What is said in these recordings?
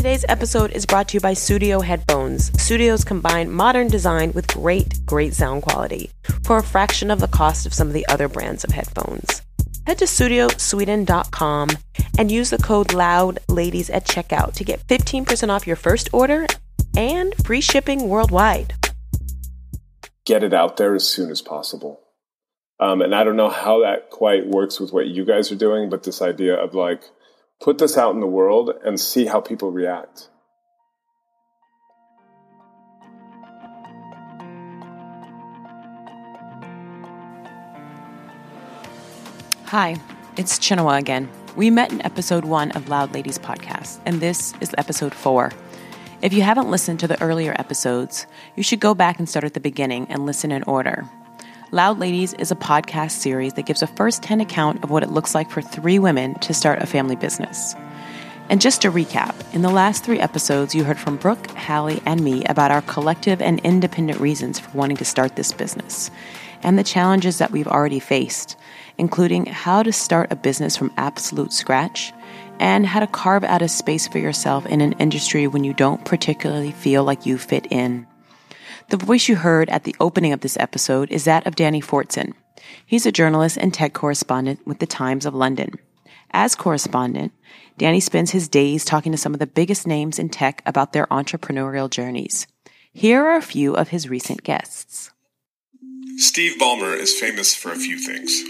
Today's episode is brought to you by Sudio Headphones. Sudios combine modern design with great, great sound quality for a fraction of the cost of some of the other brands of headphones. Head to sudiosweden.com and use the code LOUDLADIES at checkout to get 15% off your first order and free shipping worldwide. Get it out there as soon as possible. Um, and I don't know how that quite works with what you guys are doing, but this idea of like, put this out in the world and see how people react. Hi, it's Chinue again. We met in episode one of Loud Ladies podcast, and this is episode four. If you haven't listened to the earlier episodes, you should go back and start at the beginning and listen in order. Loud Ladies is a podcast series that gives a first hand account of what it looks like for three women to start a family business. And just to recap, in the last three episodes, you heard from Brooke, Halle, and me about our collective and independent reasons for wanting to start this business and the challenges that we've already faced, including how to start a business from absolute scratch and how to carve out a space for yourself in an industry when you don't particularly feel like you fit in. The voice you heard at the opening of this episode is that of Danny Fortson. He's a journalist and tech correspondent with the Times of London. As correspondent, Danny spends his days talking to some of the biggest names in tech about their entrepreneurial journeys. Here are a few of his recent guests. Steve Ballmer is famous for a few things.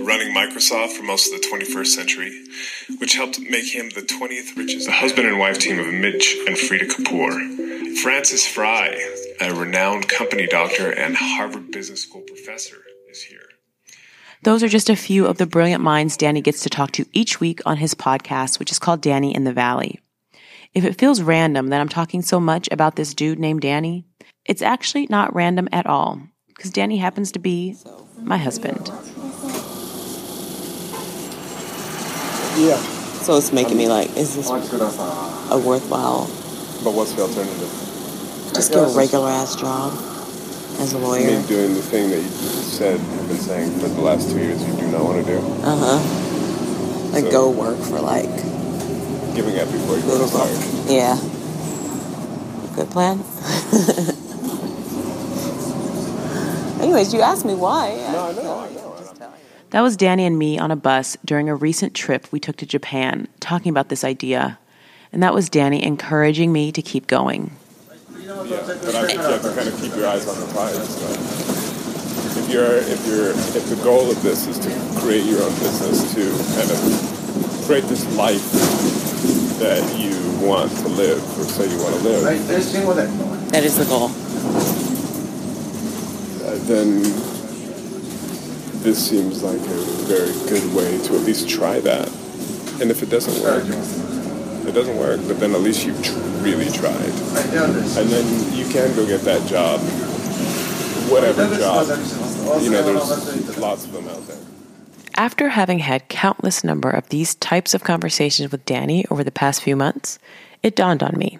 Running Microsoft for most of the 21st century, which helped make him the 20th richest. The husband and wife team of Mitch and Freada Kapor. Frances Frei, a renowned company doctor and Harvard Business School professor, is here. Those are just a few of the brilliant minds Danny gets to talk to each week on his podcast, which is called Danny in the Valley. If it feels random that I'm talking so much about this dude named Danny, it's actually not random at all, because Danny happens to be my husband. Yeah. So it's making me like, is this a worthwhile? But what's the alternative? Just get a regular ass job as a lawyer. mean, doing the thing that you said, you've been saying for the last two years you do not want to do. Uh huh. Like So- go work for like Giving up before you go little to fire. Yeah. Good plan. Anyways, you asked me why. No, I know, I know. That was Danny and me on a bus during a recent trip we took to Japan, talking about this idea. And that was Danny encouraging me to keep going. Yeah, but I think you have to kind of keep your eyes on the prize. So. If you're, if you're, if the goal of this is to create your own business, to kind of create this life that you want to live, or say you want to live, That is the goal. uh, then this seems like a very good way to at least try that. And if it doesn't work, it doesn't work. But then at least you've tr- really tried. And then you can go get that job, whatever job. You know, there's lots of them out there. After having had countless number of these types of conversations with Danny over the past few months, it dawned on me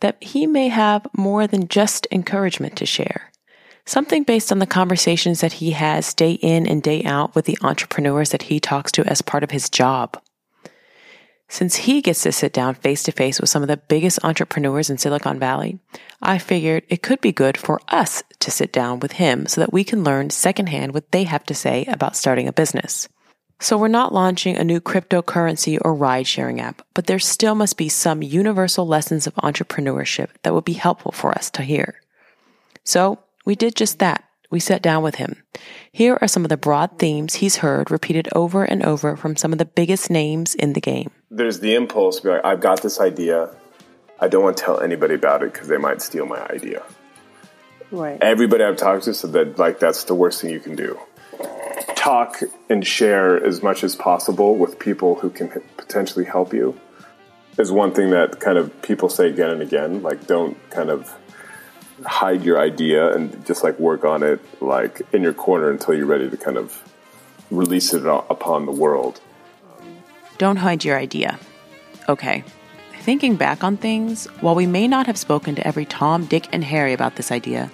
that he may have more than just encouragement to share. Something based on the conversations that he has day in and day out with the entrepreneurs that he talks to as part of his job. Since he gets to sit down face to face with some of the biggest entrepreneurs in Silicon Valley, I figured it could be good for us to sit down with him so that we can learn secondhand what they have to say about starting a business. So we're not launching a new cryptocurrency or ride sharing app, but there still must be some universal lessons of entrepreneurship that would be helpful for us to hear. So we did just that. We sat down with him. Here are some of the broad themes he's heard repeated over and over from some of the biggest names in the game. There's the impulse to be like, I've got this idea. I don't want to tell anybody about it because they might steal my idea. Right. Everybody I've talked to said that like that's the worst thing you can do. Talk and share as much as possible with people who can potentially help you is one thing that kind of people say again and again. Like, don't kind of hide your idea and just like work on it like in your corner until you're ready to kind of release it upon the world. Don't hide your idea. Okay. Thinking back on things, while we may not have spoken to every Tom, Dick, and Harry about this idea,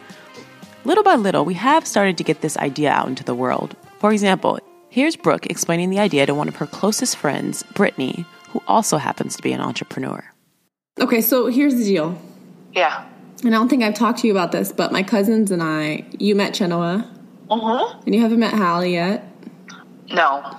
little by little we have started to get this idea out into the world. For example, here's Brooke explaining the idea to one of her closest friends, Brittany, who also happens to be an entrepreneur. Okay, so here's the deal. Yeah. And I don't think I've talked to you about this, but my cousins and I, you met Chinue, Mm-hmm. and you haven't met Halle yet. No,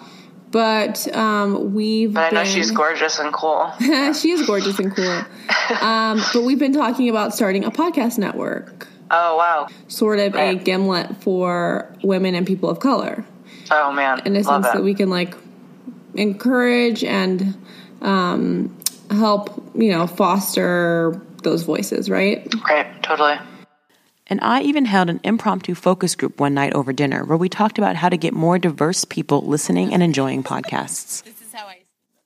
But um, we've. but I know been- she's gorgeous and cool. she is gorgeous and cool. Um, but we've been talking about starting a podcast network, Oh wow. sort of a gimlet for women and people of color, Oh man. in a Love sense it. that we can like encourage and um, help, you know, foster those voices, right? Right. Totally. And I even held an impromptu focus group one night over dinner where we talked about how to get more diverse people listening and enjoying podcasts. This is how I.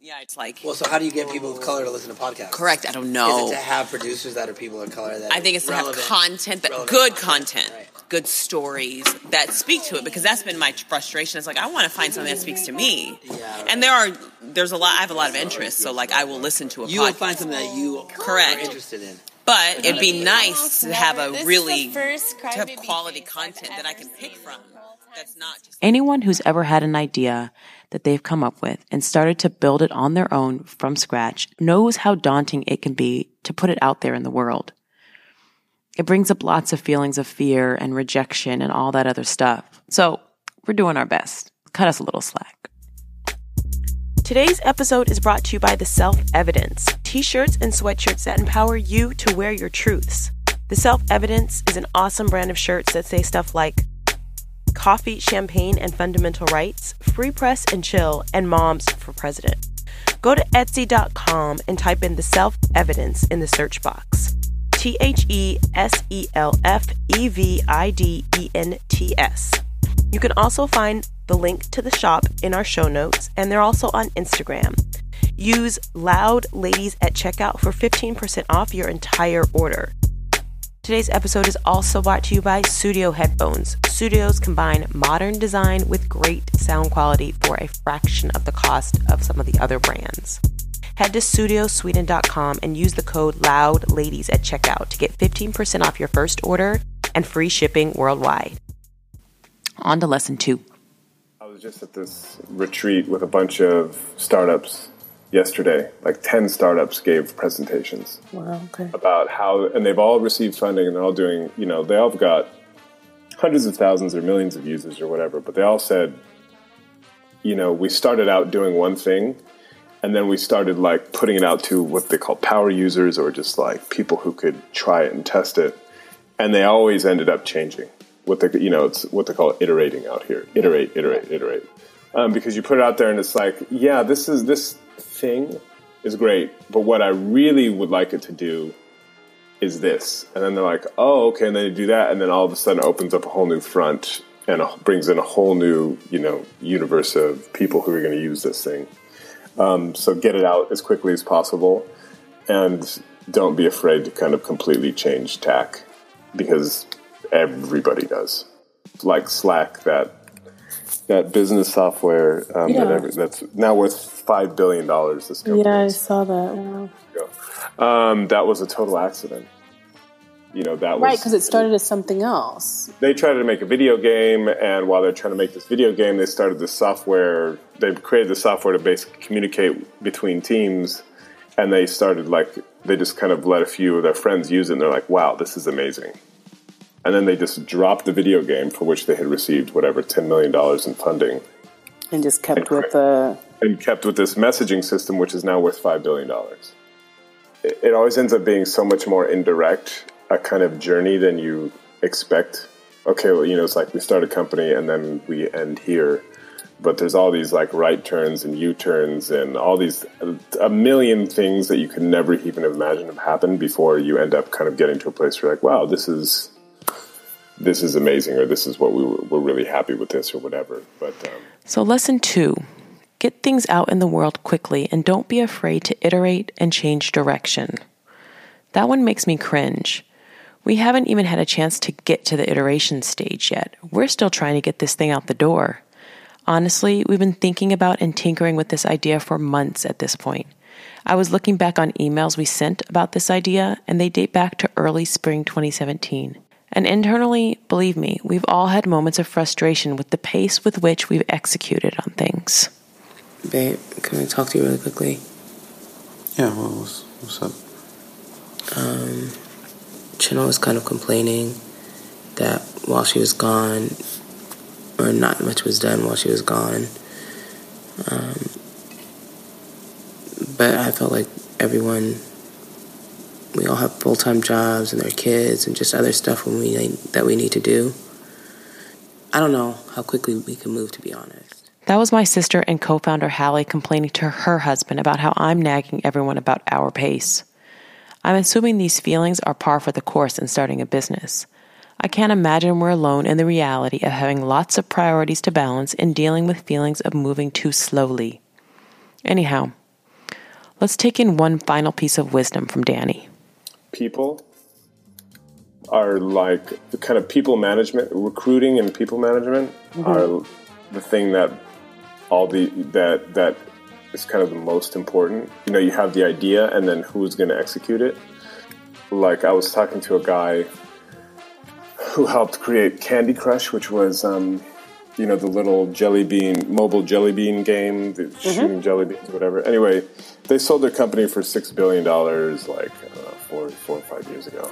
Yeah, it's like Well, so how do you get people of color to listen to podcasts? correct. I don't know. Is it to have producers that are people of color? That I think it's to have content that relevant good content, right. good stories that speak to it because that's been my frustration. It's like I want to find something that speaks to me, Yeah, and there are there's a lot. I have a lot of interests, so like I will listen to a You will podcast. find something that you Correct. are interested in. But it'd be nice to have a really first to have quality content that I can pick from. in the whole time. That's not just Anyone who's ever had an idea that they've come up with and started to build it on their own from scratch knows how daunting it can be to put it out there in the world. It brings up lots of feelings of fear and rejection and all that other stuff. So we're doing our best. Cut us a little slack. Today's episode is brought to you by The Self Evidents t shirts and sweatshirts that empower you to wear your truths. The Self Evidents is an awesome brand of shirts that say stuff like, coffee, champagne, and fundamental rights, free press and chill, and moms for president. Go to Etsy.com and type in the self evidents in the search box. T H E S E L F E V I D E N T S. You can also find the link to the shop in our show notes, and they're also on Instagram. Use Loud Ladies at checkout for 15% off your entire order. Today's episode is also brought to you by Sudio Headphones. Sudios combine modern design with great sound quality for a fraction of the cost of some of the other brands. Head to sudiosweden.com and use the code LOUDLADIES at checkout to get 15% off your first order and free shipping worldwide. On to lesson two. Was just at this retreat with a bunch of startups yesterday. Like 10 startups gave presentations Wow, okay. about how, and they've all received funding and they're all doing, you know, they all have got hundreds of thousands or millions of users or whatever, but they all said, you know, we started out doing one thing and then we started like putting it out to what they call power users or just like people who could try it and test it. And they always ended up changing what they, you know, it's what they call iterating out here. Iterate, iterate, iterate. Um, because you put it out there and it's like, yeah, this is this thing is great, but what I really would like it to do is this. And then they're like, oh, okay. And then you do that. And then all of a sudden it opens up a whole new front and brings in a whole new, you know, universe of people who are going to use this thing. Um, so get it out as quickly as possible and don't be afraid to kind of completely change tack because everybody does. Like Slack, that that business software um, that every, that's now worth five billion dollars. This company Yeah, I saw that. Wow. Um, that was a total accident. You know that was Right, because it started as something else. They tried to make a video game, and while they're trying to make this video game, they started the software. They created the software to basically communicate between teams, and they started like they just kind of let a few of their friends use it, and they're like, "Wow, this is amazing." And then they just dropped the video game for which they had received whatever ten million dollars in funding, And just kept And with the. and kept with this messaging system, which is now worth five billion dollars. It, it always ends up being so much more indirect, a kind of journey than you expect. Okay, well, you know, it's like we start a company and then we end here, but there's all these like right turns and U turns and all these a million things that you could never even imagine have happened before you end up kind of getting to a place where you're like, wow, this is this is amazing, or this is what we were, we're really happy with this, or whatever. But um, So, lesson two get things out in the world quickly and don't be afraid to iterate and change direction. That one makes me cringe. We haven't even had a chance to get to the iteration stage yet. We're still trying to get this thing out the door. Honestly, we've been thinking about and tinkering with this idea for months at this point. I was looking back on emails we sent about this idea, and they date back to early spring 2017. And internally, believe me, we've all had moments of frustration with the pace with which we've executed on things. Babe, can I talk to you really quickly? Yeah, well, what's, what's up? um, Chino was kind of complaining that while she was gone, or not much was done while she was gone. Um, but I felt like everyone, we all have full time jobs and their kids and just other stuff when we that we need to do. I don't know how quickly we can move, to be honest. That was my sister and co founder Halle complaining to her husband about how I'm nagging everyone about our pace. I'm assuming these feelings are par for the course in starting a business. I can't imagine we're alone in the reality of having lots of priorities to balance and dealing with feelings of moving too slowly. Anyhow, let's take in one final piece of wisdom from Danny. People are like the kind of people management, recruiting and people management mm-hmm. are the thing that all the that that is kind of the most important. You know, you have the idea and then who's going to execute it. Like I was talking to a guy who helped create Candy Crush, which was um, you know the little jelly bean mobile jelly bean game, the mm-hmm. shooting jelly beans, whatever. Anyway, they sold their company for six billion dollars like know, four four or five years ago,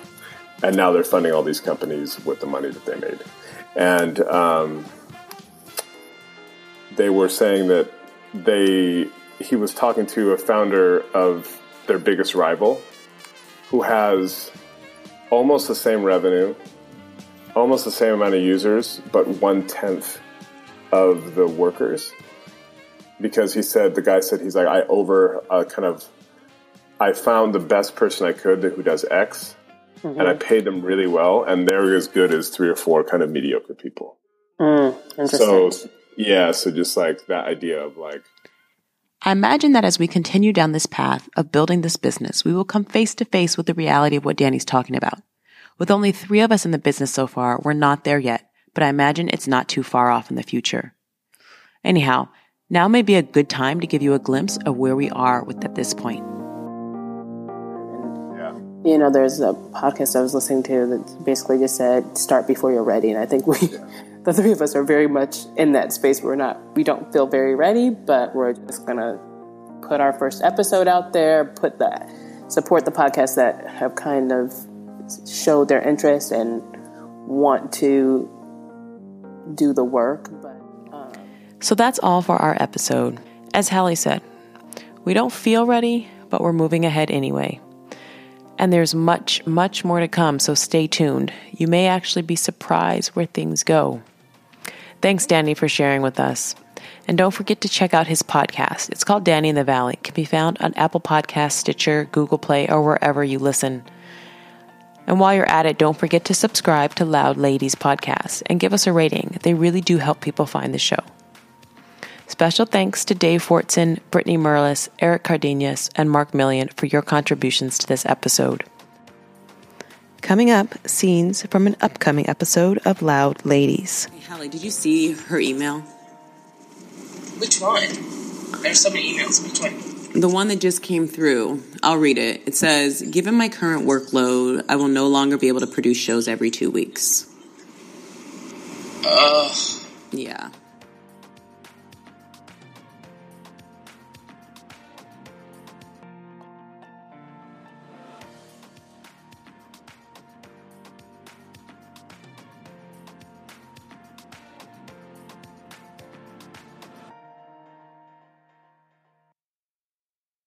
and now they're funding all these companies with the money that they made, and um, they were saying that they he was talking to a founder of their biggest rival who has almost the same revenue almost the same amount of users but one tenth of the workers. Because he said the guy said he's like i over uh, kind of i found the best person i could who does x and i paid them really well and they're as good as three or four kind of mediocre people Mm, so yeah so just like that idea of like I imagine that as we continue down this path of building this business, we will come face to face with the reality of what Danny's talking about. With only three of us in the business so far, we're not there yet, but I imagine it's not too far off in the future. Anyhow, now may be a good time to give you a glimpse of where we are with at this point. Yeah you know, there's a podcast I was listening to that basically just said, start before you're ready. And I think we, the three of us are very much in that space. We're not, we don't feel very ready, but we're just going to put our first episode out there, put that, support the podcasts that have kind of showed their interest and want to do the work. But um, So that's all for our episode. As Halle said, we don't feel ready, but we're moving ahead anyway. And there's much, much more to come, so stay tuned. You may actually be surprised where things go. Thanks, Danny, for sharing with us. And don't forget to check out his podcast. It's called Danny in the Valley. It can be found on Apple Podcasts, Stitcher, Google Play, or wherever you listen. And while you're at it, don't forget to subscribe to Loud Ladies Podcast and give us a rating. They really do help people find the show. Special thanks to Dave Fortson, Brittany Merlis, Eric Cardenas, and Mark Millien for your contributions to this episode. Coming up, scenes from an upcoming episode of Loud Ladies. Halle, did you see her email? Which one? There's so many emails. Which one? The one that just came through. I'll read it. It says, Given my current workload, I will no longer be able to produce shows every two weeks. Ugh. Yeah.